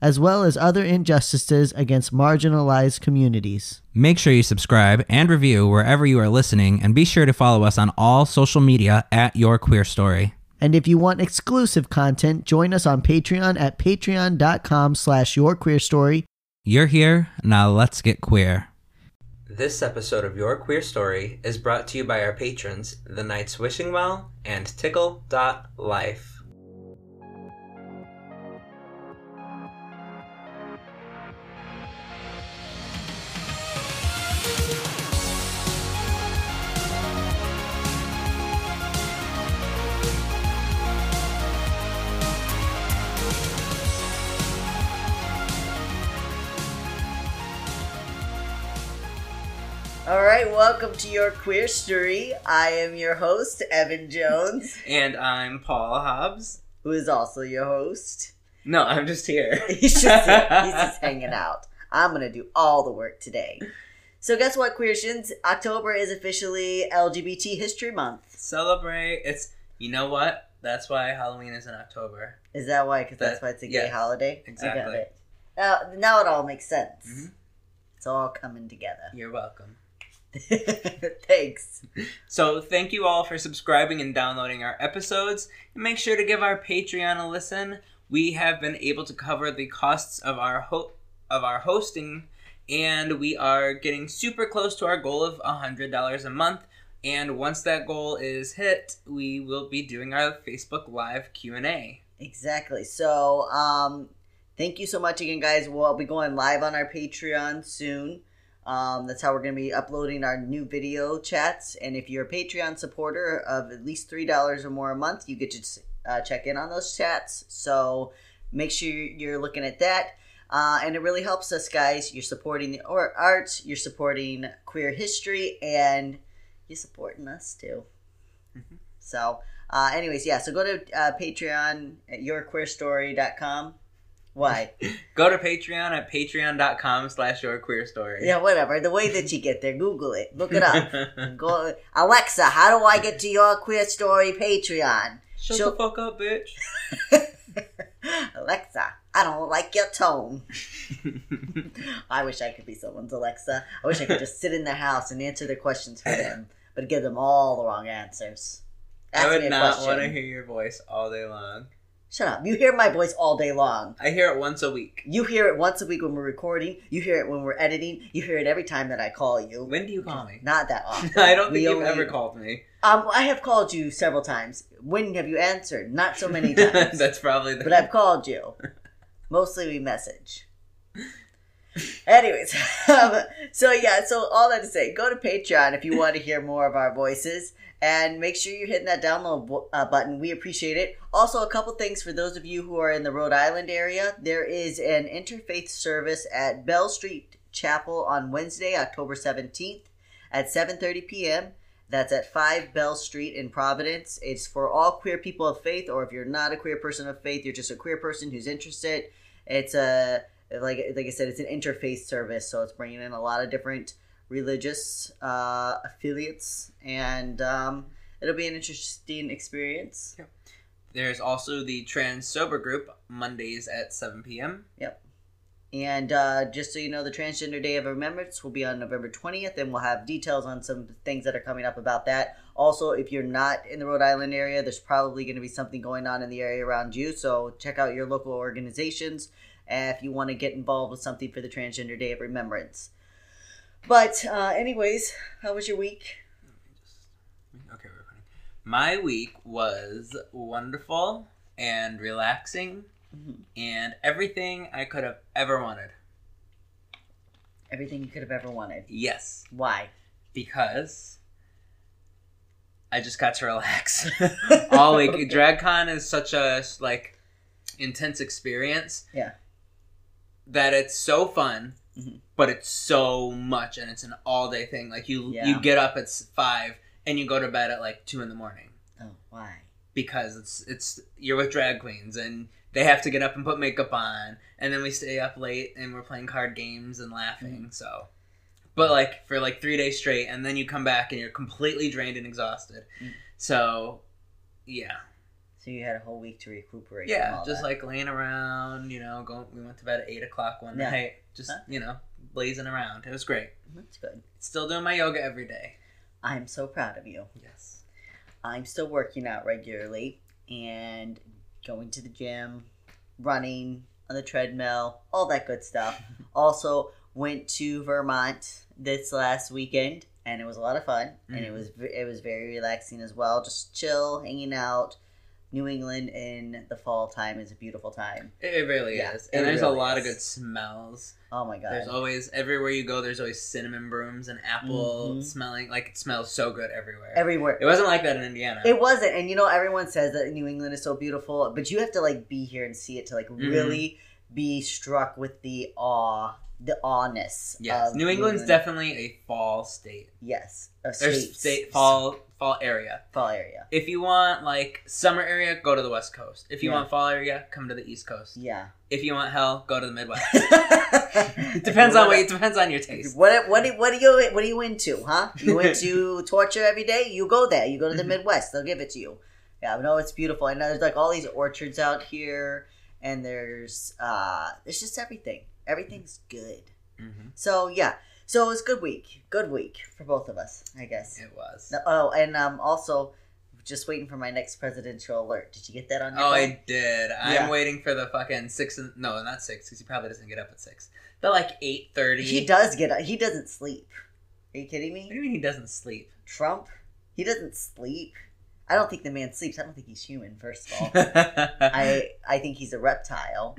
as well as other injustices against marginalized communities. Make sure you subscribe and review wherever you are listening, and be sure to follow us on all social media at Your Queer Story. And if you want exclusive content, join us on Patreon at patreon.com slash yourqueerstory. You're here, now let's get queer. This episode of Your Queer Story is brought to you by our patrons, The Knights Wishing Well and Tickle.life. All right, welcome to your queer story. I am your host, Evan Jones, And I'm Paul Hobbs. who is also your host. No, I'm just here. He's just here. He's just hanging out. I'm gonna do all the work today. So guess what, Queersians? October is officially LGBT History Month. Celebrate. It's, you know what? That's why Halloween is in October. Is that why? Because that's why it's a gay holiday. I exactly. got it. Now, now it all makes sense. Mhm. It's all coming together. You're welcome. Thanks. So, thank you all for subscribing and downloading our episodes. And make sure to give our Patreon a listen. We have been able to cover the costs of our ho- of our hosting, and we are getting super close to our goal of $100 a month. And once that goal is hit, we will be doing our Facebook Live Q&A. Exactly. So, um, thank you so much again, guys. We'll be going live on our Patreon soon. Um, that's how we're going to be uploading our new video chats. And if you're a Patreon supporter of at least $3 or more a month, you get to uh, check in on those chats. So, make sure you're looking at that. Uh, and it really helps us, guys. You're supporting the or- arts, you're supporting queer history, and you're supporting us too. Mhm. So, uh, anyways, yeah. So go to uh, Patreon at yourqueerstory.com. Why? Go to Patreon at patreon.com slash your queer story. yeah, whatever. The way that you get there, Google it, look it up. go, Alexa. How do I get to your queer story Patreon? Shut She'll- the fuck up, bitch. Alexa, I don't like your tone. I wish I could be someone's Alexa. I wish I could just sit in their house and answer their questions for them, but give them all the wrong answers. I Ask me would not want to hear your voice all day long. Shut up. You hear my voice all day long. I hear it once a week. You hear it once a week when we're recording. You hear it when we're editing. You hear it every time that I call you. When do you call me? Not that often. I don't We think you've only- ever called me. Um, I have called you several times. When have you answered? Not so many times. That's probably the. but I've called you. Mostly we message. Anyways, um, so yeah, so all that to say, go to Patreon if you want to hear more of our voices, and make sure you're hitting that download uh, button. We appreciate it. Also, a couple things for those of you who are in the Rhode Island area. There is an interfaith service at Bell Street Chapel on Wednesday, October seventeenth, at seven thirty p.m. That's at 5 Bell Street in Providence. It's for all queer people of faith, or if you're not a queer person of faith, you're just a queer person who's interested. It's a like like I said, it's an interfaith service, so it's bringing in a lot of different religious uh, affiliates, and um, it'll be an interesting experience. There's also the Trans Sober Group, Mondays at 7 p.m. Yep. And uh, just so you know, the Transgender Day of Remembrance will be on November 20th, and we'll have details on some things that are coming up about that. Also, if you're not in the Rhode Island area, there's probably going to be something going on in the area around you, so check out your local organizations if you want to get involved with something for the Transgender Day of Remembrance. But, uh, anyways, how was your week? Okay, we're recording. My week was wonderful and relaxing Mhm. and everything I could have ever wanted. Everything you could have ever wanted. Yes, Why? because I just got to relax all week. DragCon is such a like intense experience. Yeah. That it's so fun, Mhm. but it's so much, and it's an all day thing. Like you, Yeah. you get up at five, and you go to bed at like two in the morning Oh, why? because it's it's you're with drag queens and they have to get up and put makeup on and then we stay up late and we're playing card games and laughing so but like for like three days straight and then you come back and you're completely drained and exhausted Mm. so yeah So you had a whole week to recuperate. yeah just that. like laying around you know going we went to bed at eight o'clock one Yeah. night just Huh? you know blazing around it was great that's good. still doing my yoga every day I'm so proud of you. yes I'm still working out regularly and going to the gym, running on the treadmill, all that good stuff. also went to Vermont this last weekend and it was a lot of fun and it Mhm. was it was very relaxing as well. Just chill, hanging out. New England in the fall time is a beautiful time. it, really Yeah, is and there's really a lot is. of good smells Oh my god. There's always everywhere you go. There's always cinnamon brooms and apple Mhm. smelling. Like it smells so good everywhere. Everywhere. it wasn't like that in Indiana. It wasn't, and you know everyone says that New England is so beautiful, but you have to like be here and see it to like Mhm. really be struck with the awe, the awness. yes, of New England's definitely a fall state. yes, a state, state fall fall area. fall area. If you want like summer area, go to the West Coast. If you Yeah. want fall area, come to the East Coast. Yeah, If you want hell, go to the Midwest. it depends on what it depends on your taste. What what what do you what are you into, huh? You into torture every day? You go there. You go to the Midwest. They'll give it to you. Yeah, but no, it's beautiful. And there's like all these orchards out here, and there's uh, there's just everything. Everything's good. Mhm. So yeah, so it was a good week. Good week for both of us, I guess. It was. No- Oh, and um, also just waiting for my next presidential alert. Did you get that on your Oh, phone? I did. I'm waiting for the fucking six. And, no, not six, because he probably doesn't get up at six. The like eight thirty. He does get. up. He doesn't sleep. Are you kidding me? What do you mean he doesn't sleep? Trump. He doesn't sleep. I don't think the man sleeps. I don't think he's human. First of all, I I think he's a reptile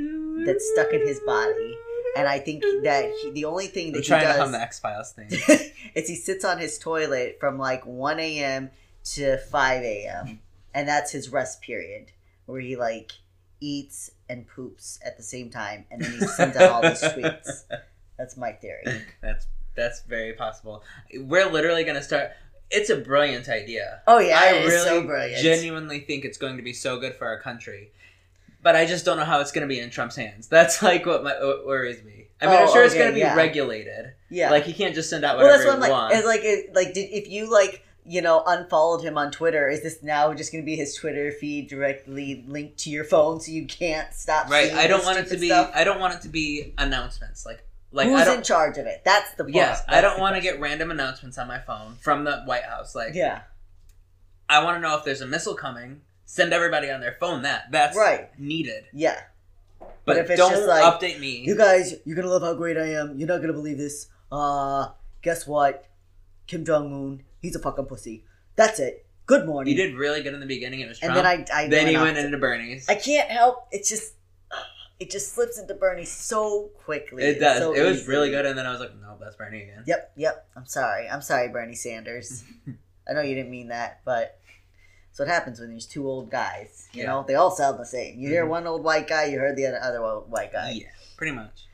that's stuck in his body, and I think that he, the only thing I'm that he trying to does hum the X Files thing. is he sits on his toilet from like 1 a.m. to 5 a.m. and that's his rest period where he like eats and poops at the same time and then he sends out all these tweets. That's my theory. That's that's very possible. We're literally gonna start. It's a brilliant idea. Oh yeah, I really so genuinely think it's going to be so good for our country. But I just don't know how it's going to be in Trump's hands. That's like what, my, what worries me. I mean, I'm Oh, sure it's going to be yeah. regulated. yeah. Like he can't just send out well, that's what I'm like. wants. It's like it, like did, if you like you know unfollowed him on Twitter, is this now just going to be his Twitter feed directly linked to your phone so you can't stop? right? I don't want it to be. stuff? I don't want it to be announcements. Like like Who's in charge of it? That's the point. Yes, I don't want to get random announcements on my phone from the White House. Like Yeah, I want to know if there's a missile coming. Send everybody on their phone that. That's Right. needed. yeah. But, if it's don't just like, update me. You guys, you're gonna love how great I am. You're not gonna believe this. Uh, guess what? Kim Jong Un, he's a fucking pussy. That's it. Good morning. You did really good in the beginning. It was and then I, I then he went into Bernie's. I can't help. It's just, it just slips into Bernie so quickly. it does. so it was easily. really good, and then I was like, no, that's Bernie again. Yep, yep. I'm sorry. I'm sorry, Bernie Sanders. I know you didn't mean that, but that's what happens when there's two old guys. You Yeah. know, they all sound the same. You hear Mhm. one old white guy, you heard the other, old white guy. Yeah, pretty much.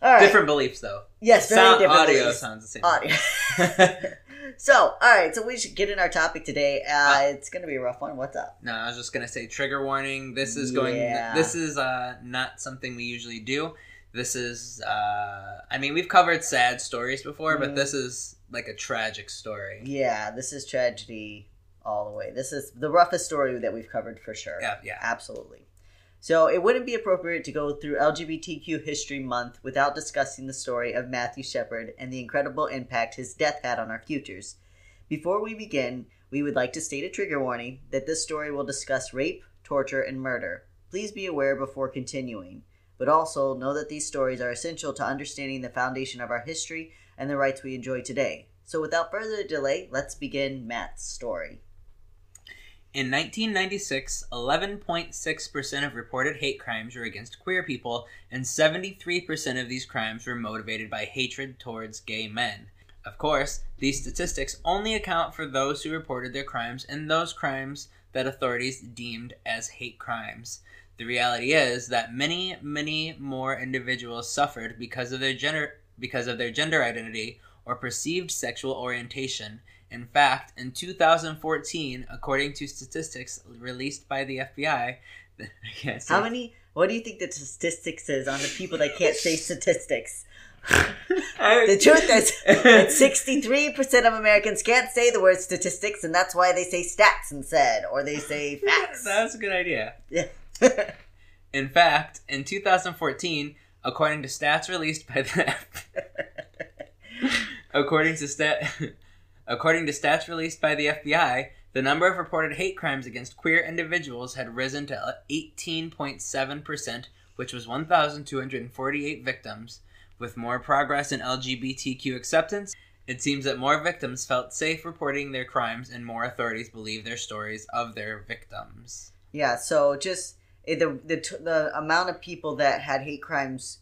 All right. Different beliefs though. Yes, very Sound, different. audio beliefs. sounds the same. Audio. so, all right. So we should get in our topic today. Uh, it's gonna be a rough one. What's up? No, I was just gonna say trigger warning. This is going. Yeah. This is uh, not something we usually do. This is. Uh, I mean, we've covered sad stories before, Mhm. but this is like a tragic story. Yeah, this is tragedy all the way. This is the roughest story that we've covered for sure. Yeah, yeah. Absolutely. So it wouldn't be appropriate to go through LGBTQ History Month without discussing the story of Matthew Shepard and the incredible impact his death had on our futures. Before we begin, we would like to state a trigger warning that this story will discuss rape, torture, and murder. Please be aware before continuing, but also know that these stories are essential to understanding the foundation of our history and the rights we enjoy today. So without further delay, let's begin Matt's story. In 1996, 11.6% of reported hate crimes were against queer people, and 73% of these crimes were motivated by hatred towards gay men. Of course, these statistics only account for those who reported their crimes and those crimes that authorities deemed as hate crimes. The reality is that many, many more individuals suffered because of their gender because of their gender identity or perceived sexual orientation In fact, in 2014, according to statistics released by the FBI, How many? What do you think the statistics is on the people that can't say statistics? The truth is, that 63% of Americans can't say the word statistics, and that's why they say stats instead, or they say facts. That's a good idea. Yeah. In fact, in 2014, according to stats released by the FBI. according to stat according to stats released by the FBI, the number of reported hate crimes against queer individuals had risen to 18.7%, which was 1,248 victims. With more progress in LGBTQ acceptance, it seems that more victims felt safe reporting their crimes and more authorities believe their stories of their victims. yeah, so just eh, the, the, the amount of people that had hate crimes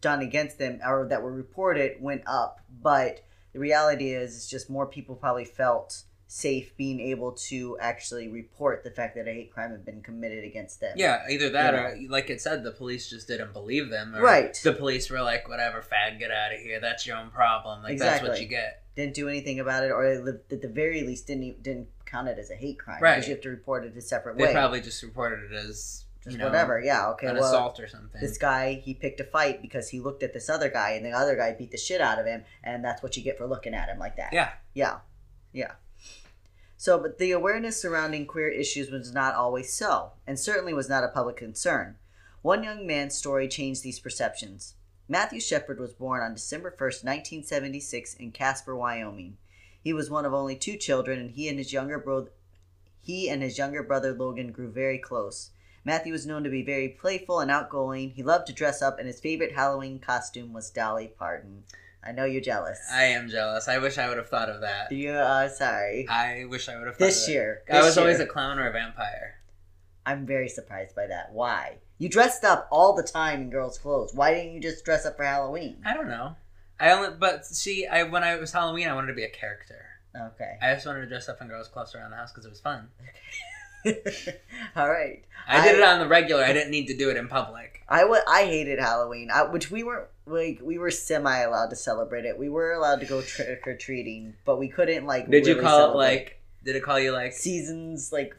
done against them or that were reported went up, but the reality is, it's just more people probably felt safe being able to actually report the fact that a hate crime had been committed against them. Yeah, either that You or, like it said, the police just didn't believe them. Or Right. The police were like, whatever, fad, get out of here. That's your own problem. Like, that's what you get. didn't do anything about it, or at the very least didn't didn't count it as a hate crime Right. because you have to report it a separate They way. probably just reported it as, just you know, whatever. Yeah. Okay. an well, assault or something. this guy he picked a fight because he looked at this other guy, and the other guy beat the shit out of him, and that's what you get for looking at him like that. Yeah. Yeah. Yeah. So, but the awareness surrounding queer issues was not always so, and certainly was not a public concern. One young man's story changed these perceptions. Matthew Shepard was born on December 1st, 1976, in Casper, Wyoming. He was one of only two children, and he and his younger brother, he and his younger brother Logan grew very close. Matthew was known to be very playful and outgoing. He loved to dress up, and his favorite Halloween costume was Dolly Parton. I know you're jealous. I am jealous. I wish I would have thought of that. You are sorry. I wish I would have thought This year, I this was always a clown or a vampire. I'm very surprised by that. Why? You dressed up all the time in girls' clothes. Why didn't you just dress up for Halloween? I don't know. I only, but see, I when I was Halloween, I wanted to be a character. Okay. I just wanted to dress up in girls' clothes around the house because it was fun. all right. I did it on the regular. I didn't need to do it in public. I wa- I hated Halloween, I, which we weren't like we were semi allowed to celebrate it. We were allowed to go trick or treating, but we couldn't like. Did you really call it like? Did it call you like seasons like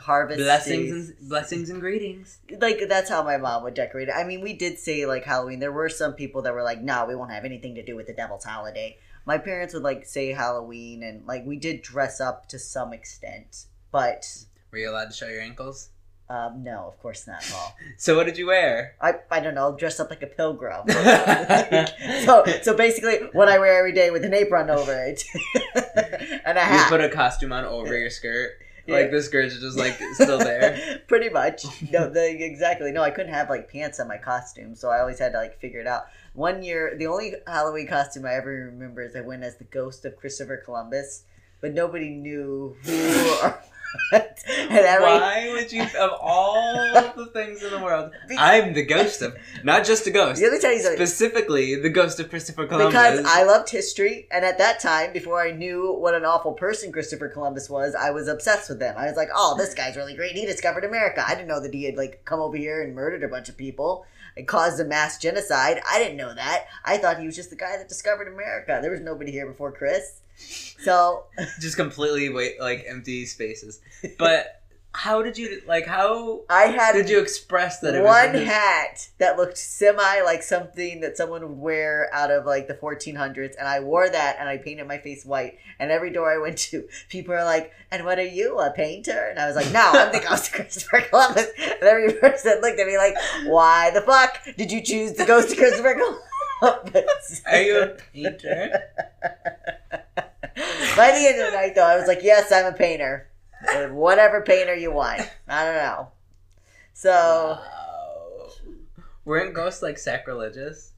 harvest blessings days. and blessings and greetings? like that's how my mom would decorate it. I mean, we did say like Halloween. There were some people that were like, "No, we won't have anything to do with the devil's holiday." My parents would like say Halloween, and like we did dress up to some extent, but Were you allowed to show your ankles? um, no, of course not, Paul. So what did you wear? I I don't know, dress up like a pilgrim. so so basically, what I wear every day with an apron over it and a You put a costume on over your skirt. Yeah. Like the skirt's just like still there. Pretty much. No, the, exactly. No, I couldn't have like pants on my costume, so I always had to like figure it out. One year, the only Halloween costume I ever remember is I went as the ghost of Christopher Columbus, but nobody knew who or what. And every, Why would you, of all the things in the world, I'm the ghost of, not just a ghost, Let me tell you something. specifically the ghost of Christopher Columbus. Because I loved history, and at that time, before I knew what an awful person Christopher Columbus was, I was obsessed with him. I was like, "Oh, this guy's really great. He discovered America." I didn't know that he had like come over here and murdered a bunch of people and caused a mass genocide. I didn't know that. I thought he was just the guy that discovered America. There was nobody here before Chris. So just completely wait, like empty spaces. But how did you, like, how I had did you express that it was one this- hat that looked semi like something that someone would wear out of like the 1400s and i wore that and i painted my face white. And every door i went to people are like and what are you a painter? And i was like no i'm the ghost of christopher columbus. And every person looked at me like why the fuck did you choose the ghost of christopher columbus Are you a painter? by the end of the night though i was like yes i'm a painter whatever painter you want i don't know so Wow. Weren't ghosts like sacrilegious?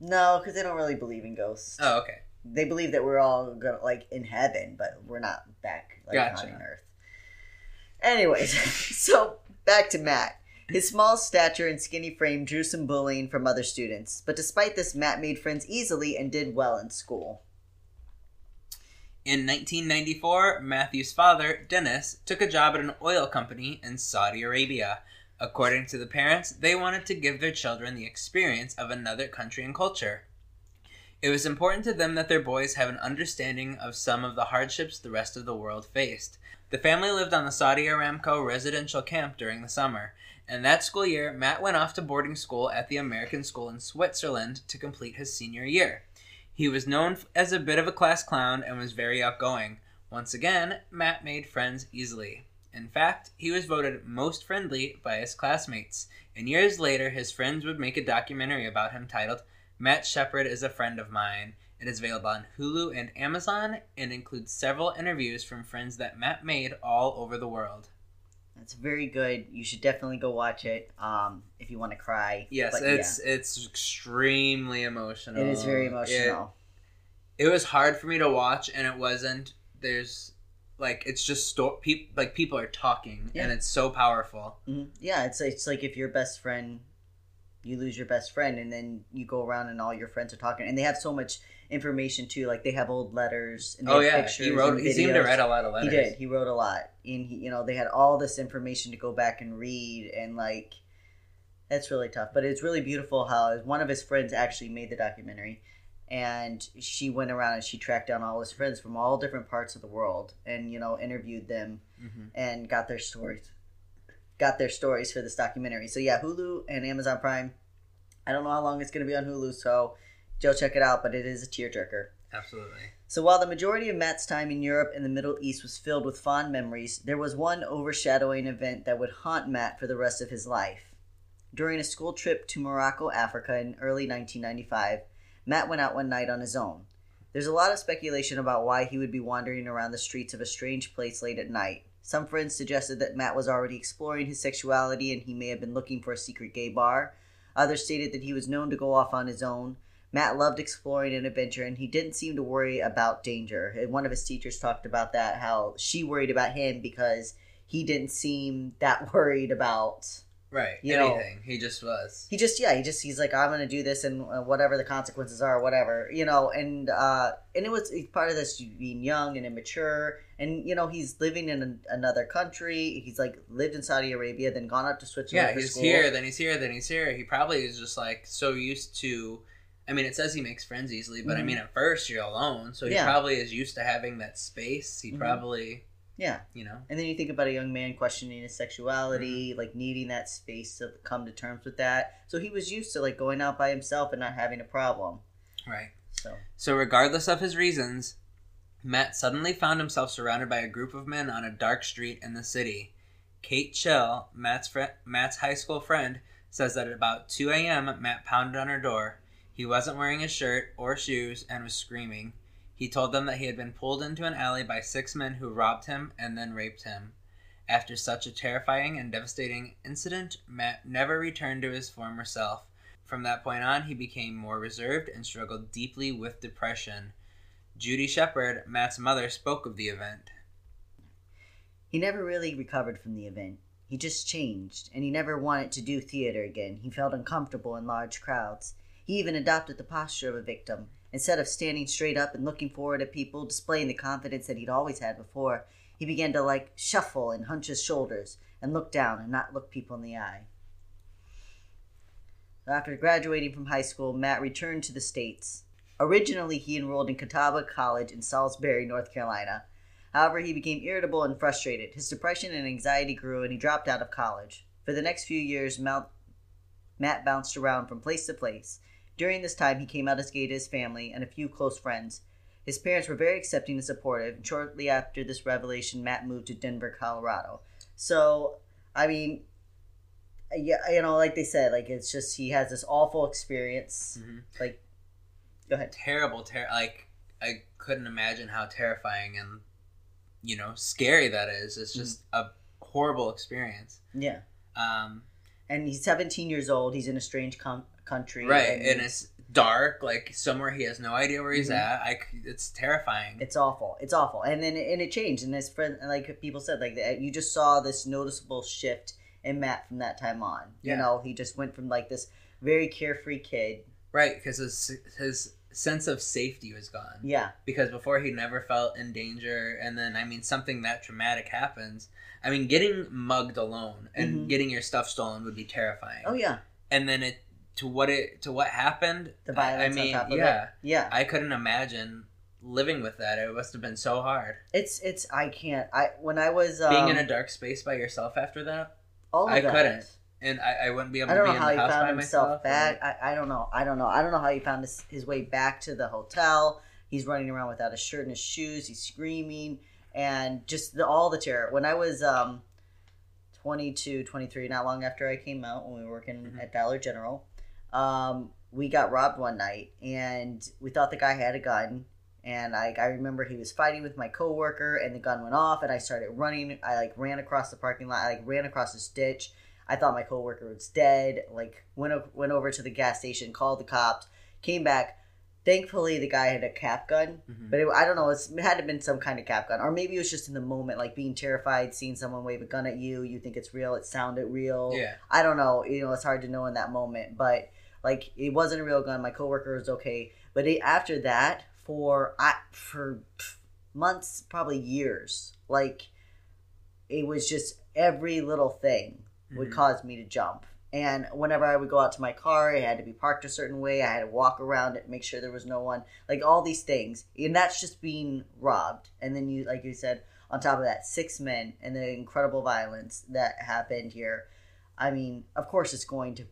No, because they don't really believe in ghosts. Oh, okay. They believe that we're all gonna like in heaven, but we're not back like Gotcha. on Earth. Anyways, so back to Matt. His small stature and skinny frame drew some bullying from other students, but despite this, Matt made friends easily and did well in school. In 1994, Matthew's father, Dennis, took a job at an oil company in Saudi Arabia. According to the parents, they wanted to give their children the experience of another country and culture. It was important to them that their boys have an understanding of some of the hardships the rest of the world faced. The family lived on the Saudi Aramco residential camp during the summer, and that school year, Matt went off to boarding school at the American School in Switzerland to complete his senior year. He was known as a bit of a class clown and was very outgoing. Once again, Matt made friends easily. In fact, he was voted most friendly by his classmates, and years later, his friends would make a documentary about him titled Matt Shepard is a Friend of Mine. It is available on Hulu and Amazon and includes several interviews from friends that Matt made all over the world. That's very good. You should definitely go watch it um, if you want to cry. Yes, But, it's it's extremely emotional. It is very emotional. It, it was hard for me to watch, and it wasn't. There's like it's just sto- peop- like people are talking, Yeah. and it's so powerful. Mhm. Yeah, it's it's like if your best friend, you lose your best friend, and then you go around and all your friends are talking, and they have so much information too. Like they have old letters and Oh yeah, pictures. he wrote. He seemed to write a lot of letters. He did. He wrote a lot, and he, you know, they had all this information to go back and read, and like, that's really tough. But it's really beautiful how one of his friends actually made the documentary, and she went around and she tracked down all his friends from all different parts of the world, and you know, interviewed them hmm and got their stories, got their stories for this documentary. So yeah, Hulu and Amazon Prime. I don't know how long it's going to be on Hulu, so go check it out. But it is a tearjerker. Absolutely. So while the majority of Matt's time in Europe and the Middle East was filled with fond memories, there was one overshadowing event that would haunt Matt for the rest of his life. During a school trip to Morocco, Africa in early 1995, Matt went out one night on his own. There's a lot of speculation about why he would be wandering around the streets of a strange place late at night. Some friends suggested that Matt was already exploring his sexuality and he may have been looking for a secret gay bar. Others stated that he was known to go off on his own. Matt loved exploring and adventure, and he didn't seem to worry about danger. And one of his teachers talked about that, how she worried about him because he didn't seem that worried about. Right. You know- Anything. he just was. He just, yeah, he just, he's like, I'm gonna do this, and uh, whatever the consequences are, whatever, you know. And uh, and it was it's part of this being young and immature, and you know, he's living in an, another country. He's like lived in Saudi Arabia, then gone up to Switzerland. Yeah, he's school. here, then he's here, then he's here. He probably is just like so used to. I mean, it says he makes friends easily, but I Mhm. mean, at first you're alone, so he Yeah. probably is used to having that space. He Mhm. probably, Yeah. you know, And then you think about a young man questioning his Mm-hmm. sexuality, like needing that space to come to terms with that. So he was used to like going out by himself and not having a problem. right. So So, regardless of his reasons, Matt suddenly found himself surrounded by a group of men on a dark street in the city. Kate Chill, Matt's, fri Matt's high school friend, says that at about 2 a.m., Matt pounded on her door. He wasn't wearing a shirt or shoes and was screaming. He told them that he had been pulled into an alley by six men who robbed him and then raped him. After such a terrifying and devastating incident, Matt never returned to his former self. From that point on, he became more reserved and struggled deeply with depression. Judy Shepard, Matt's mother, spoke of the event. he never really recovered from the event. He just changed, and he never wanted to do theater again. He felt uncomfortable in large crowds. He even adopted the posture of a victim. Instead of standing straight up and looking forward at people, displaying the confidence that he'd always had before, he began to like shuffle and hunch his shoulders and look down and not look people in the eye. After graduating from high school, Matt returned to the States. Originally, he enrolled in Catawba College in Salisbury, North Carolina. However, he became irritable and frustrated. His depression and anxiety grew, and he dropped out of college. For the next few years, Mount, Matt bounced around from place to place. During this time, he came out as gay to his family and a few close friends. His parents were very accepting and supportive. And shortly after this revelation, Matt moved to Denver, Colorado. So, I mean, yeah, you know, like they said, like it's just he has this awful experience. Mhm. Like, go ahead. Terrible, ter- like I couldn't imagine how terrifying and you know scary that is. It's just a horrible experience. Yeah, Um, and he's 17 years old. He's in a strange com- country, right, and it's dark, like somewhere he has no idea where he's Mhm. at. I it's terrifying. It's awful. It's awful. And then and it changed. And his friend, like people said, like that, you just saw this noticeable shift in Matt from that time on. Yeah. You know, he just went from like this very carefree kid. right, because his his sense of safety was gone. Yeah, because before he never felt in danger and then i mean something that traumatic happens i mean getting mugged alone and Mhm. getting your stuff stolen would be terrifying oh yeah, and then it to what it to what happened. The I- violence I mean, on top of yeah, it. Yeah. I couldn't imagine living with that. It must have been so hard. It's it's I can't. I when I was um, Being in a dark space by yourself after that, all I that. couldn't. and I, I wouldn't be able I to don't be know in how the he house found by himself myself. back. I, I don't know. I don't know. I don't know how he found his, his way back to the hotel. He's running around without a shirt and his shoes. He's screaming and just the, all the terror. When I was um, 22, 23, not long after I came out, when we were working Mhm. at Dollar General, um, we got robbed one night and we thought the guy had a gun. And I, I remember he was fighting with my coworker and the gun went off and I started running. I like ran across the parking lot. I like ran across this ditch. I thought my coworker was dead. Like went o- went over to the gas station, called the cops, came back. Thankfully, the guy had a cap gun, Mhm. but it, I don't know. It's, it had to have been some kind of cap gun, or maybe it was just in the moment, like being terrified, seeing someone wave a gun at you. You think it's real. It sounded real. Yeah. I don't know. You know, it's hard to know in that moment, but like it wasn't a real gun. My coworker was okay, but it, after that, for I for months, probably years, like it was just every little thing would Mhm. cause me to jump. And whenever I would go out to my car, it had to be parked a certain way. I had to walk around it, make sure there was no one. Like all these things, and that's just being robbed. And then you, like you said, on top of that, six men and the incredible violence that happened here. I mean, of course, it's going to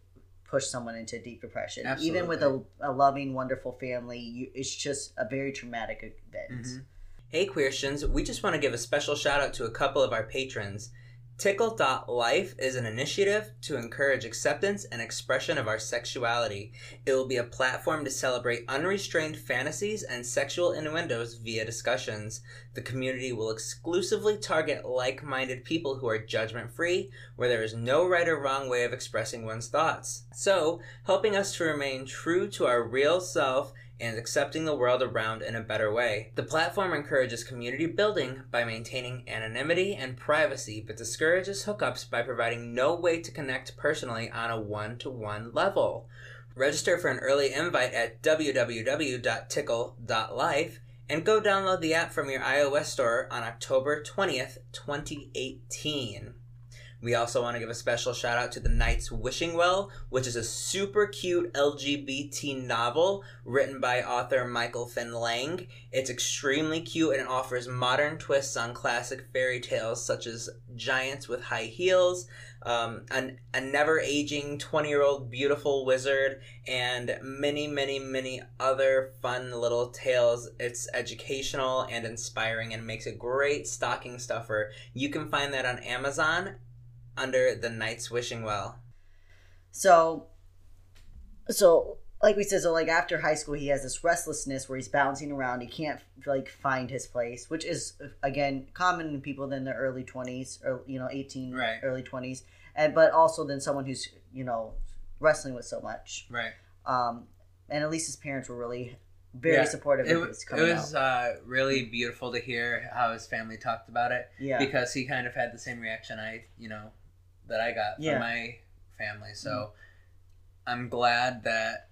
push someone into deep depression. Even with a, a loving, wonderful family, you, it's just a very traumatic event. Mhm. Hey Queerstians, we just want to give a special shout out to a couple of our patrons. Tickle.life is an initiative to encourage acceptance and expression of our sexuality. It will be a platform to celebrate unrestrained fantasies and sexual innuendos via discussions. The community will exclusively target like minded people who are judgment free, where there is no right or wrong way of expressing one's thoughts. So, helping us to remain true to our real self and accepting the world around in a better way. The platform encourages community building by maintaining anonymity and privacy, but discourages hookups by providing no way to connect personally on a one to one level. Register for an early invite at www.tickle.life and go download the app from your iOS store on October 20th, 2018. We also want to give a special shout out to The Night's Wishing Well, which is a super cute LGBT novel written by author Michael Finn Lang. It's extremely cute and it offers modern twists on classic fairy tales such as giants with high heels, um, an, a never aging 20 year old beautiful wizard, and many, many, many other fun little tales. It's educational and inspiring and makes a great stocking stuffer. You can find that on Amazon under the Night's Wishing Well. So, so like we said, so like after high school, he has this restlessness where he's bouncing around. He can't like find his place, which is again common in people in their early twenties or you know eighteen, Right. early twenties, and but also then someone who's you know wrestling with so much. Right. Um, and at least his parents were really very Yeah, supportive It, of wa- his it was uh, really beautiful to hear how his family talked about it. Yeah, because he kind of had the same reaction I, you know, that I got Yeah. From my family. So mm-hmm. I'm glad that,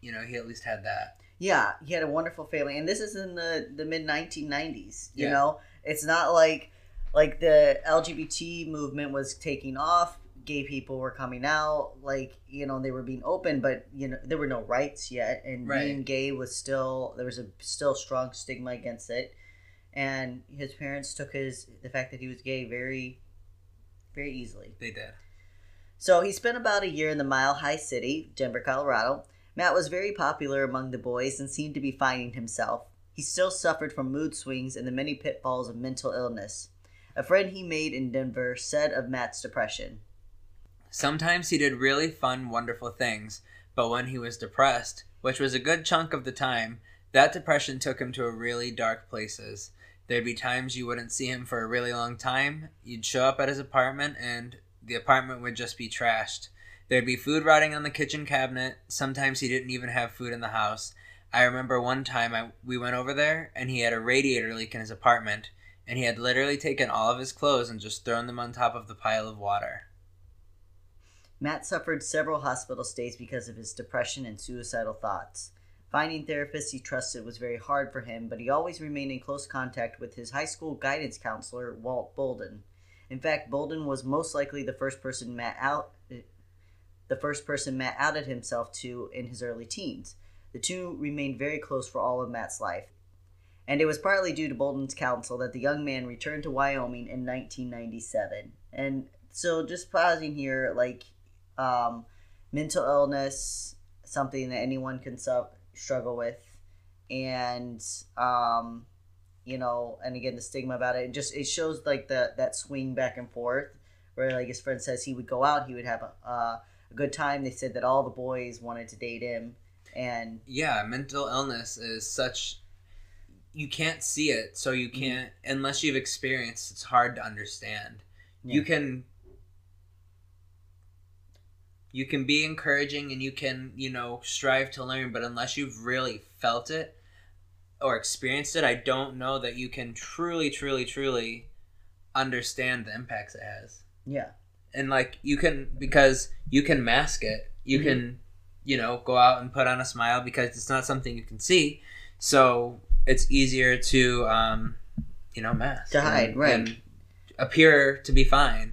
you know, he at least had that. Yeah, he had a wonderful family, and this is in the the mid 1990s. You Yeah. know, it's not like like the LGBT movement was taking off. Gay people were coming out, like you know, they were being open, but you know, there were no rights yet, and Right. being gay was still there was a still strong stigma against it. And his parents took his the fact that he was gay very, very easily. They did. So he spent about a year in the Mile High City, Denver, Colorado. Matt was very popular among the boys and seemed to be finding himself. He still suffered from mood swings and the many pitfalls of mental illness. A friend he made in Denver said of Matt's depression. Sometimes he did really fun, wonderful things, but when he was depressed, which was a good chunk of the time, that depression took him to really dark places. There'd be times you wouldn't see him for a really long time. You'd show up at his apartment and the apartment would just be trashed. There'd be food rotting on the kitchen cabinet. Sometimes he didn't even have food in the house. I remember one time I, we went over there and he had a radiator leak in his apartment, and he had literally taken all of his clothes and just thrown them on top of the pile of water. Matt suffered several hospital stays because of his depression and suicidal thoughts. Finding therapists he trusted was very hard for him, but he always remained in close contact with his high school guidance counselor, Walt Boulden. In fact, Boulden was most likely the first person Matt out the first person Matt outed himself to in his early teens. The two remained very close for all of Matt's life. And it was partly due to Boulden's counsel that the young man returned to Wyoming in 1997. And so, just pausing here, like, um, mental illness, something that anyone can su- struggle with, and um, you know, and again the stigma about it. It just it shows like the that swing back and forth, where like his friend says he would go out, he would have a, uh, a good time. They said that all the boys wanted to date him, and yeah, mental illness is such you can't see it, so you can't unless you've experienced. It's hard to understand. You can you can be encouraging and you can you know strive to learn, but unless you've really felt it or experienced it, I don't know that you can truly, truly, truly understand the impacts it has. Yeah, and like you can because you can mask it. You Mhm. can you know go out and put on a smile because it's not something you can see. So it's easier to um you know mask To hide, and- right. and appear to be fine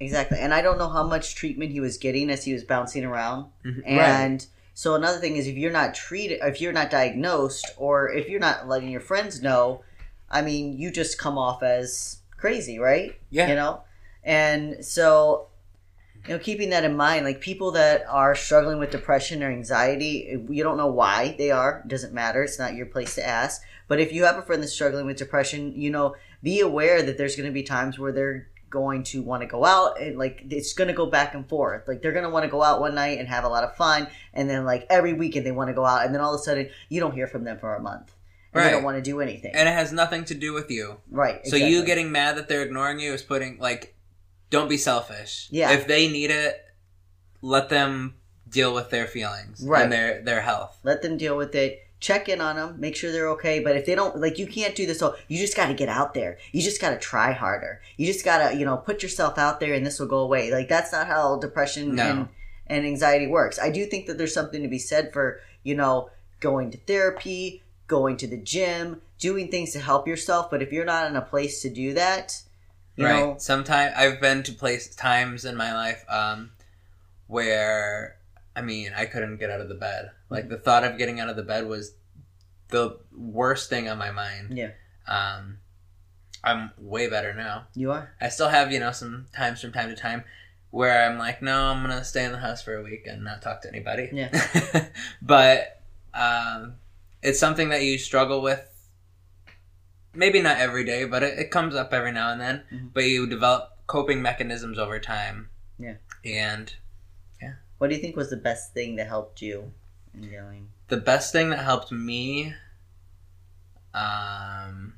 exactly. And I don't know how much treatment he was getting as he was bouncing around. Mhm. And so another thing is if you're not treated, if you're not diagnosed, or if you're not letting your friends know, I mean, you just come off as crazy, right? yeah You know, and so you know, keeping that in mind, like people that are struggling with depression or anxiety, you don't know why they are. It doesn't matter. It's not your place to ask. But if you have a friend that's struggling with depression, you know, be aware that there's going to be times where they're going to want to go out and like it's going to go back and forth. Like they're going to want to go out one night and have a lot of fun, and then like every weekend they want to go out, and then all of a sudden you don't hear from them for a month, and they don't want to do anything. and it has nothing to do with you right. so you getting mad that they're ignoring you is putting like don't be selfish Yeah. if they need it let them deal with their feelings Right. and their their health let them deal with it check in on them make sure they're okay but if they don't like you can't do this all you just got to get out there you just got to try harder you just got to you know put yourself out there and this will go away like that's not how depression No. and and anxiety works i do think that there's something to be said for you know going to therapy going to the gym doing things to help yourself but if you're not in a place to do that you right. know Sometimes I've been to place times in my life um, where I mean I couldn't get out of the bed. Like the thought of getting out of the bed was the worst thing on my mind. Yeah. Um, I'm way better now. you are I still have you know some times from time to time where I'm like, no, I'm gonna stay in the house for a week and not talk to anybody. Yeah. but um, it's something that you struggle with. Maybe not every day, but it, it comes up every now and then. Mhm. But you develop coping mechanisms over time. Yeah. And what do you think was the best thing that helped you in dealing the best thing that helped me, um,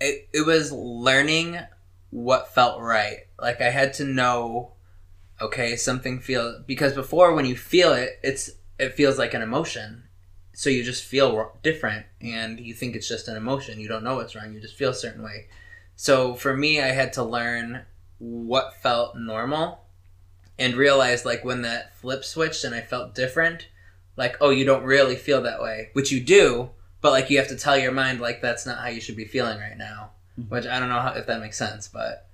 it it was learning what felt right. Like I had to know, okay, something feel because before when you feel it, it's it feels like an emotion. So you just feel different, and you think it's just an emotion. You don't know what's wrong. You just feel a certain way. So for me, I had to learn what felt normal, and realized like when that flip switched and I felt different, like oh, you don't really feel that way, which you do, but like you have to tell your mind like that's not how you should be feeling right now. Mhm. Which I don't know how, if that makes sense, but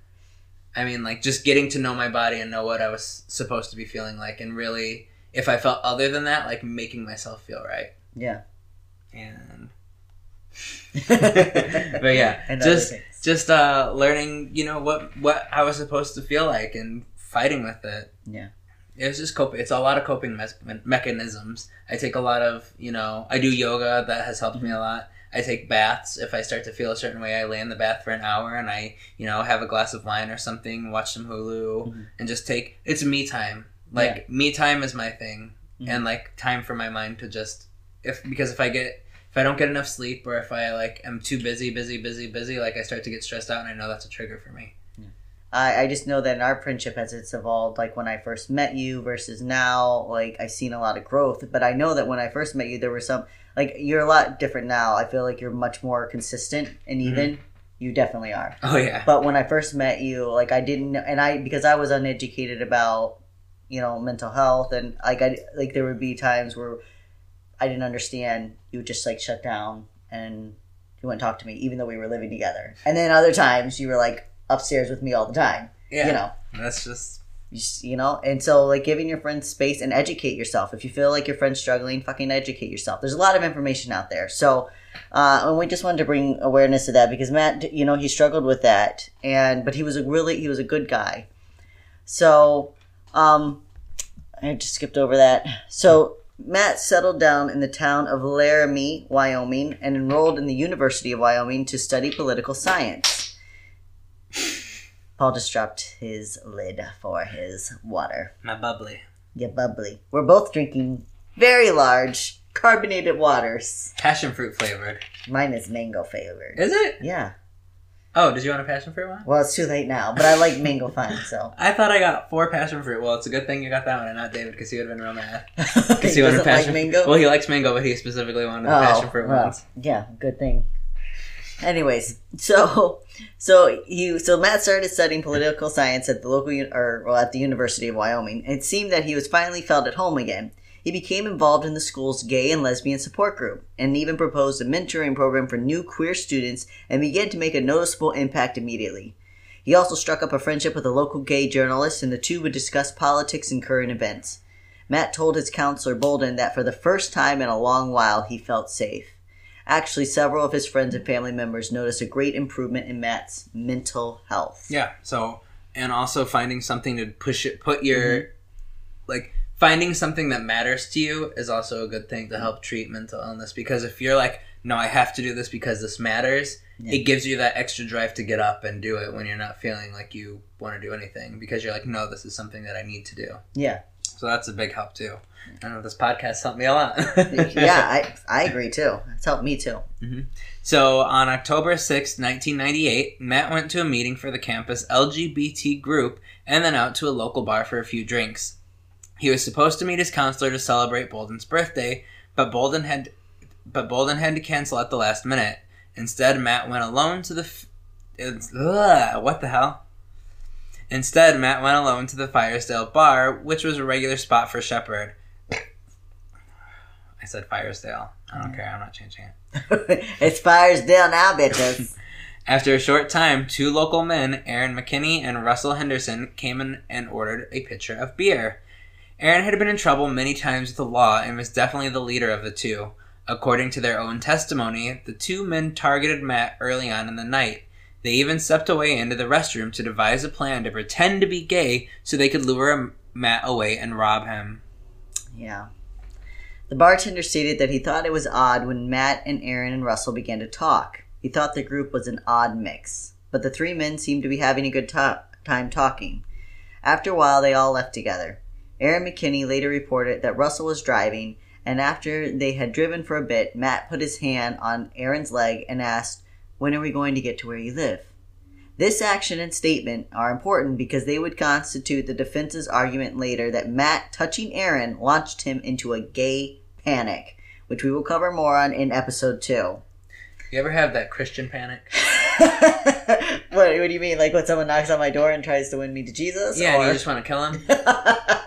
I mean like just getting to know my body and know what I was supposed to be feeling like, and really if I felt other than that, like making myself feel right. yeah And but yeah, and just-. Just uh learning, you know, what what I was supposed to feel like and fighting with it. Yeah. It's just coping. It's a lot of coping me- mechanisms. I take a lot of, you know, I do yoga that has helped me a lot. I take baths. If I start to feel a certain way, I lay in the bath for an hour and I, you know, have a glass of wine or something, watch some Hulu, Mhm. and just take. It's me time. Like me time is my thing, Mhm. and like time for my mind to just if because if I get if I don't get enough sleep or if I like am too busy, busy, busy, busy, like I start to get stressed out, and I know that's a trigger for me. Yeah. I, I just know that in our friendship as it's evolved, like when I first met you versus now, like I've seen a lot of growth. But I know that when I first met you, there were some like you're a lot different now. I feel like you're much more consistent and mm-hmm. even. You definitely are. Oh yeah, But when I first met you, like I didn't, know, and I because I was uneducated about, you know, mental health, and like I like there would be times where I didn't understand. You would just like shut down and you wouldn't talk to me, even though we were living together. And then other times you were like upstairs with me all the time. yeah. You know, that's just You, you know, and so like giving your friends space and educate yourself. If you feel like your friend's struggling, fucking educate yourself. There's a lot of information out there. So, uh, and we just wanted to bring awareness to that because Matt, you know, he struggled with that, and but he was a really he was a good guy. So, um, I just skipped over that. So Matt settled down in the town of Laramie, Wyoming, and enrolled in the University of Wyoming to study political science. Paul just dropped his lid for his water. My bubbly. Yeah, bubbly. We're both drinking very large carbonated waters. Passion fruit flavored. Mine is mango flavored. Is it? Yeah. Oh, did you want a passion fruit one? Well, it's too late now, but I like mango fine, so. I thought I got four passion fruit. Well, it's a good thing you got that one and not David because he would have been real mad. Because he wanted doesn't passion like mango. Well, he likes mango, but he specifically wanted the oh, passion fruit Oh, well, ones. Yeah, good thing. Anyways, so so he so Matt started studying political science at the local un- or well at the University of Wyoming. It seemed that he was finally felt at home again. He became involved in the school's gay and lesbian support group, and even proposed a mentoring program for new queer students, and began to make a noticeable impact immediately. He also struck up a friendship with a local gay journalist, and the two would discuss politics and current events. Matt told his counselor Boulden that for the first time in a long while he felt safe. Actually, several of his friends and family members noticed a great improvement in Matt's mental health. Yeah. So, and also finding something to push it, put your, Mm-hmm. like, finding something that matters to you is also a good thing to help treat mental illness because if you're like, no, I have to do this because this matters, Yeah. it gives you that extra drive to get up and do it when you're not feeling like you want to do anything because you're like, no, this is something that I need to do. Yeah, So that's a big help too. I know this podcast helped me a lot. yeah, I I agree too. It's helped me too. Mm-hmm. So on October sixth, 1998, Matt went to a meeting for the campus LGBT group and then out to a local bar for a few drinks. He was supposed to meet his counselor to celebrate Boulden's birthday, but Boulden had but Boulden had to cancel at the last minute. Instead, Matt went alone to the f- it's, ugh, what the hell? Instead, Matt went alone to the Firesdale bar, which was a regular spot for Shepard. I said Firesdale. I don't care. I'm not changing it. it's Firesdale now, bitches. After a short time, two local men, Aaron McKinney and Russell Henderson, came in and ordered a pitcher of beer. Aaron had been in trouble many times with the law and was definitely the leader of the two. According to their own testimony, the two men targeted Matt early on in the night. They even stepped away into the restroom to devise a plan to pretend to be gay so they could lure Matt away and rob him. yeah. The bartender stated that he thought it was odd when Matt and Aaron and Russell began to talk. He thought the group was an odd mix, but the three men seemed to be having a good to- time talking. After a while, they all left together. Aaron McKinney later reported that Russell was driving, and after they had driven for a bit, Matt put his hand on Aaron's leg and asked, When are we going to get to where you live? This action and statement are important because they would constitute the defense's argument later that Matt touching Aaron launched him into a gay panic, which we will cover more on in episode 2. You ever have that Christian panic? what, what do you mean? Like when someone knocks on my door and tries to win me to Jesus? Yeah, or... you just want to kill him?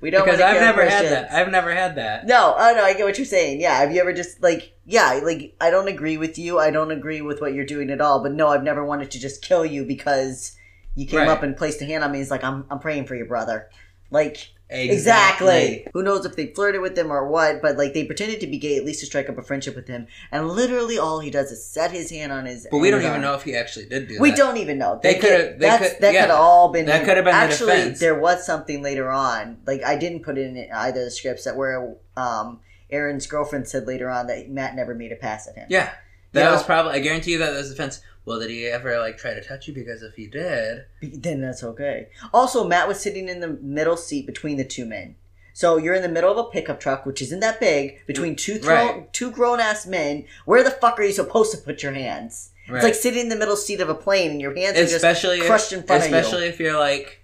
we don't Because I've never had that. I've never had that. No, oh no, I get what you're saying. Yeah, have you ever just like, yeah, like I don't agree with you. I don't agree with what you're doing at all. But no, I've never wanted to just kill you because you came Right. up and placed a hand on me. It's like I'm, I'm praying for your brother. Like exactly. Who knows if they flirted with him or what? But like they pretended to be gay at least to strike up a friendship with him. And literally all he does is set his hand on his. But we don't even know if he actually did do that. We that. don't even know. They That coulda- could- they could- that yeah. could all been. That coulda been the actually. defense. there was something later on. Like I didn't put in either of the scripts that where um, Aaron's girlfriend said later on that Matt never made a pass at him. Yeah. That You was know- probably, I guarantee you that was the defense. Well, did he ever, like, try to touch you? Because if he did. Then that's okay. Also, Matt was sitting in the middle seat between the two men. So you're in the middle of a pickup truck, which isn't that big, between two thro- Right. two grown ass men. Where the fuck are you supposed to put your hands? Right. It's like sitting in the middle seat of a plane, and your hands are just especially crushed in front of you. especially if you're like,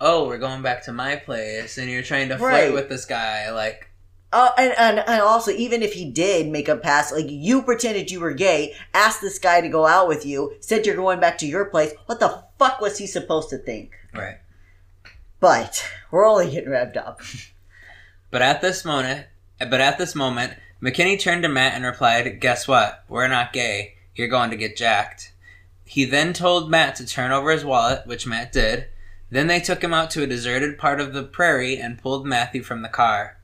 oh, we're going back to my place, and you're trying to flirt Right. with this guy. Like, Uh, and, and and also, even if he did make a pass, like you pretended you were gay, asked this guy to go out with you, said you're going back to your place. What the fuck was he supposed to think? right. But we're only getting revved up. But at this moment, but at this moment, McKinney turned to Matt and replied, "Guess what? We're not gay. You're going to get jacked." He then told Matt to turn over his wallet, which Matt did. Then they took him out to a deserted part of the prairie and pulled Matthew from the car.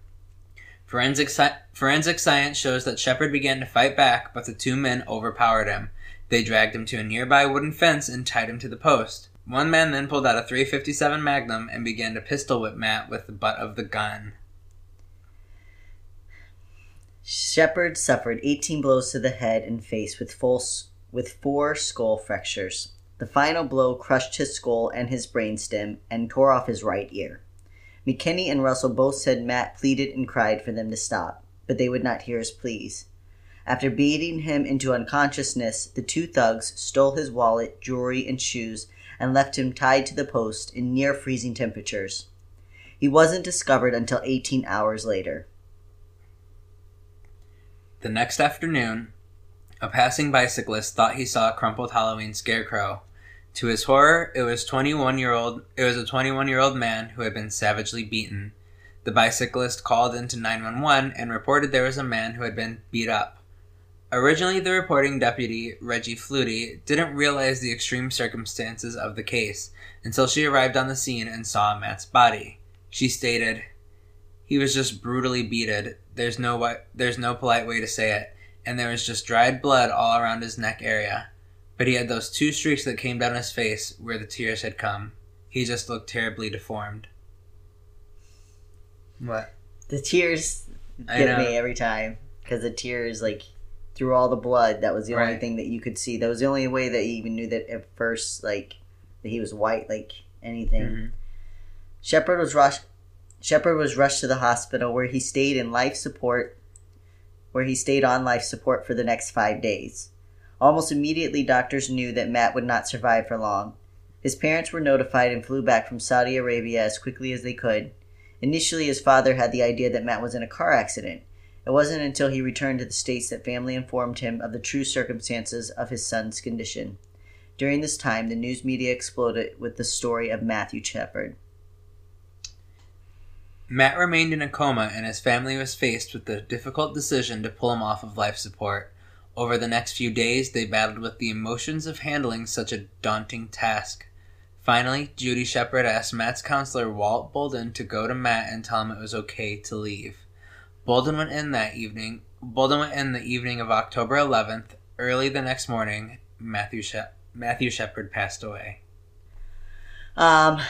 Forensic, forensic science shows that Shepard began to fight back, but the two men overpowered him. They dragged him to a nearby wooden fence and tied him to the post. One man then pulled out a 357 Magnum and began to pistol whip Matt with the butt of the gun. Shepard suffered 18 blows to the head and face with, full, with four skull fractures. The final blow crushed his skull and his brainstem and tore off his right ear. McKinney and Russell both said Matt pleaded and cried for them to stop, but they would not hear his pleas. After beating him into unconsciousness, the two thugs stole his wallet, jewelry, and shoes and left him tied to the post in near freezing temperatures. He wasn't discovered until 18 hours later. The next afternoon, a passing bicyclist thought he saw a crumpled Halloween scarecrow. To his horror, it was 21 year old it was a 21 year old man who had been savagely beaten. The bicyclist called into 911 and reported there was a man who had been beat up. Originally, the reporting deputy, Reggie Fluty, didn't realize the extreme circumstances of the case until she arrived on the scene and saw Matt's body. She stated, "He was just brutally beaten. There's no there's no polite way to say it, and there was just dried blood all around his neck area. But he had those two streaks that came down his face where the tears had come. He just looked terribly deformed." What? The tears I get me every time because the tears, like, through all the blood, that was the only thing that you could see. That was the only way that he even knew that at first, like, that he was white, like anything. Mhm. Shepard was rushed. Shepard was rushed to the hospital where he stayed in life support, where he stayed on life support for the next five days. Almost immediately, doctors knew that Matt would not survive for long. His parents were notified and flew back from Saudi Arabia as quickly as they could. Initially, his father had the idea that Matt was in a car accident. It wasn't until he returned to the States that family informed him of the true circumstances of his son's condition. During this time, the news media exploded with the story of Matthew Shepard. Matt remained in a coma, and his family was faced with the difficult decision to pull him off of life support. Over the next few days, they battled with the emotions of handling such a daunting task. Finally, Judy Shepard asked Matt's counselor Walt Boulden to go to Matt and tell him it was okay to leave. Boulden went in that evening. Boulden went in the evening of October 11th. Early the next morning, Matthew Shep- Matthew Shepard passed away. Um,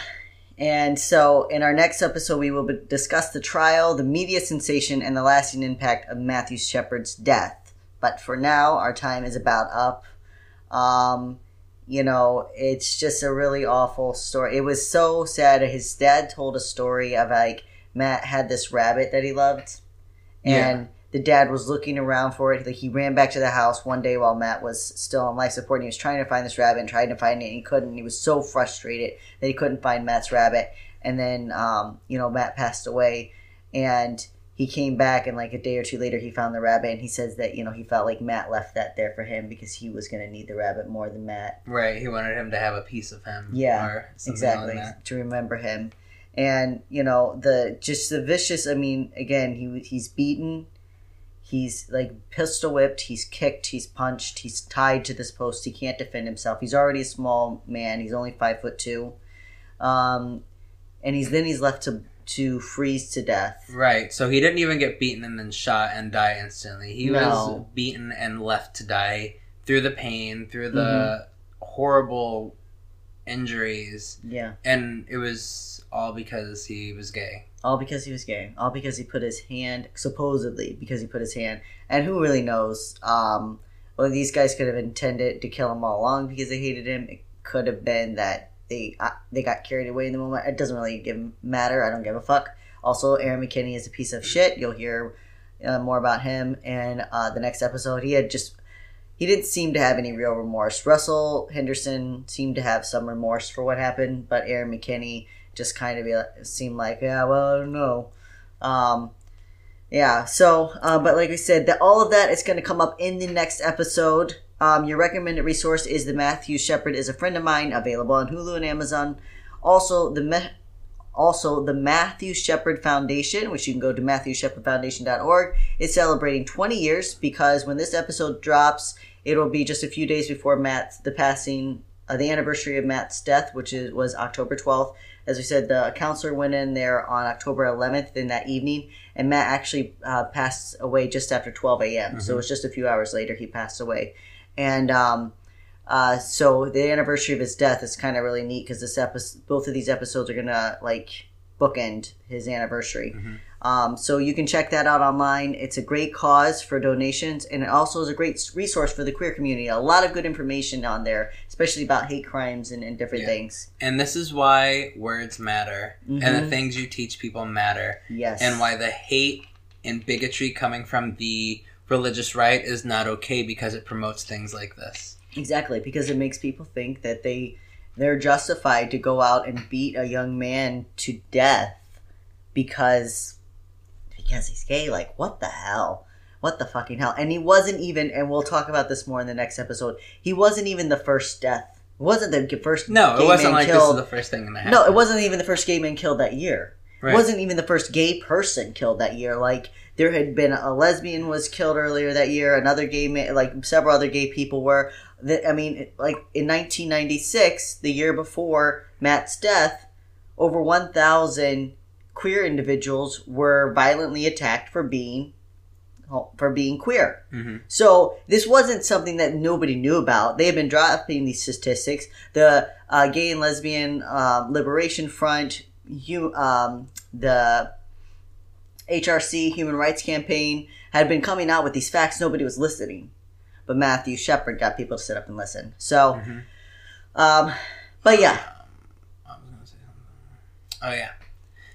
and so, in our next episode, we will discuss the trial, the media sensation, and the lasting impact of Matthew Shepard's death. But for now, our time is about up. Um, you know, it's just a really awful story. It was so sad. His dad told a story of like Matt had this rabbit that he loved, and the dad was looking around for it. Like he ran back to the house one day while Matt was still on life support. And he was trying to find this rabbit and trying to find it, and he couldn't. He was so frustrated that he couldn't find Matt's rabbit. And then, um, you know, Matt passed away, and he came back, and like a day or two later, he found the rabbit, and he says that you know he felt like Matt left that there for him because he was going to need the rabbit more than Matt. Right, he wanted him to have a piece of him. Yeah, or exactly like to remember him and you know the just the vicious i mean again he he's beaten he's like pistol whipped he's kicked he's punched he's tied to this post he can't defend himself he's already a small man he's only five foot two um and he's then he's left to to freeze to death Right. So he didn't even get beaten and then shot and die instantly. He was beaten and left to die through the pain, through the Mm-hmm. horrible injuries, yeah and it was all because he was gay. all because he was gay all because he put his hand supposedly because he put his hand and who really knows um well these guys could have intended to kill him all along because they hated him it could have been that they uh, they got carried away in the moment. It doesn't really give matter. I don't give a fuck. Also aaron mckinney is a piece of shit. You'll hear uh, more about him in uh, the next episode. He had just he didn't seem to have any real remorse. Russell henderson seemed to have some remorse for what happened but aaron mckinney just kind of seemed like, yeah, well, I don't know. Um, yeah, so, uh, but like I said, that all of that is going to come up in the next episode. Um, your recommended resource is the Matthew Shepard is a friend of mine, available on Hulu and Amazon. Also, the Me- also the Matthew Shepard Foundation, which you can go to MatthewShepardFoundation.org, is celebrating 20 years because when this episode drops, it'll be just a few days before Matt's the passing uh, the anniversary of Matt's death, which is, was October 12th. As we said, the counselor went in there on October 11th in that evening, and Matt actually uh, passed away just after 12 a.m. So it was just a few hours later he passed away. And um, uh, so the anniversary of his death is kind of really neat because this episode, both of these episodes are gonna like bookend his anniversary. Um, so you can check that out online. It's a great cause for donations, and it also is a great resource for the queer community. A lot of good information on there, especially about hate crimes and, and different Yeah. things. And this is why words matter, and the Mhm. things you teach people matter, Yes, and why the hate and bigotry coming from the religious right is not okay because it promotes things like this. exactly because it makes people think that they they're justified to go out and beat a young man to death because because he's gay. Like what the hell? What the fucking hell? And he wasn't even. And we'll talk about this more in the next episode. He wasn't even the first death. It wasn't the first. No, it wasn't like this is the first thing in the house. No, it wasn't even the first gay man killed that year. Right. It wasn't even the first gay person killed that year. Like there had been a lesbian was killed earlier that year. Another gay man, like several other gay people were. I mean, like in 1996, the year before Matt's death, over 1,000 queer individuals were violently attacked for being for being queer. hmm So this wasn't something that nobody knew about. They had been dropping these statistics. The uh, Gay and Lesbian um, Liberation Front, you, um, the HRC Human Rights Campaign had been coming out with these facts. Nobody was listening, but Matthew Shepard got people to sit up and listen. So, Mhm. um, but yeah, I was gonna say. Oh yeah.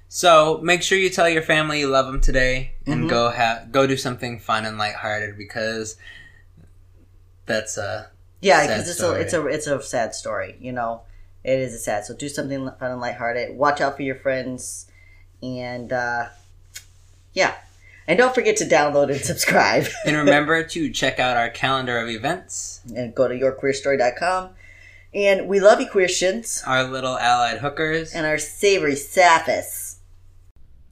So make sure you tell your family you love them today, and Mhm. go have go do something fun and lighthearted because that's a yeah, because it's a it's a it's a sad story. You know, it is a sad. So do something fun and lighthearted. Watch out for your friends, and uh, yeah, and don't forget to download and subscribe. and remember to check out our calendar of events, and go to yourqueerstory.com. And we love you, Christians, our little allied hookers. and our savory sapphis.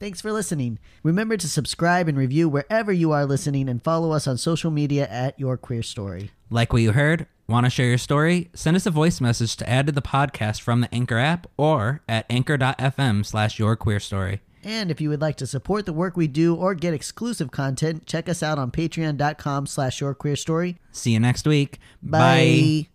Thanks for listening. Remember to subscribe and review wherever you are listening and follow us on social media at Your Queer Story. Like what you heard? Want to share your story? Send us a voice message to add to the podcast from the Anchor app or at anchor.fm slash your queer story. And if you would like to support the work we do or get exclusive content, check us out on patreon.com slash your queer story. See you next week. Bye.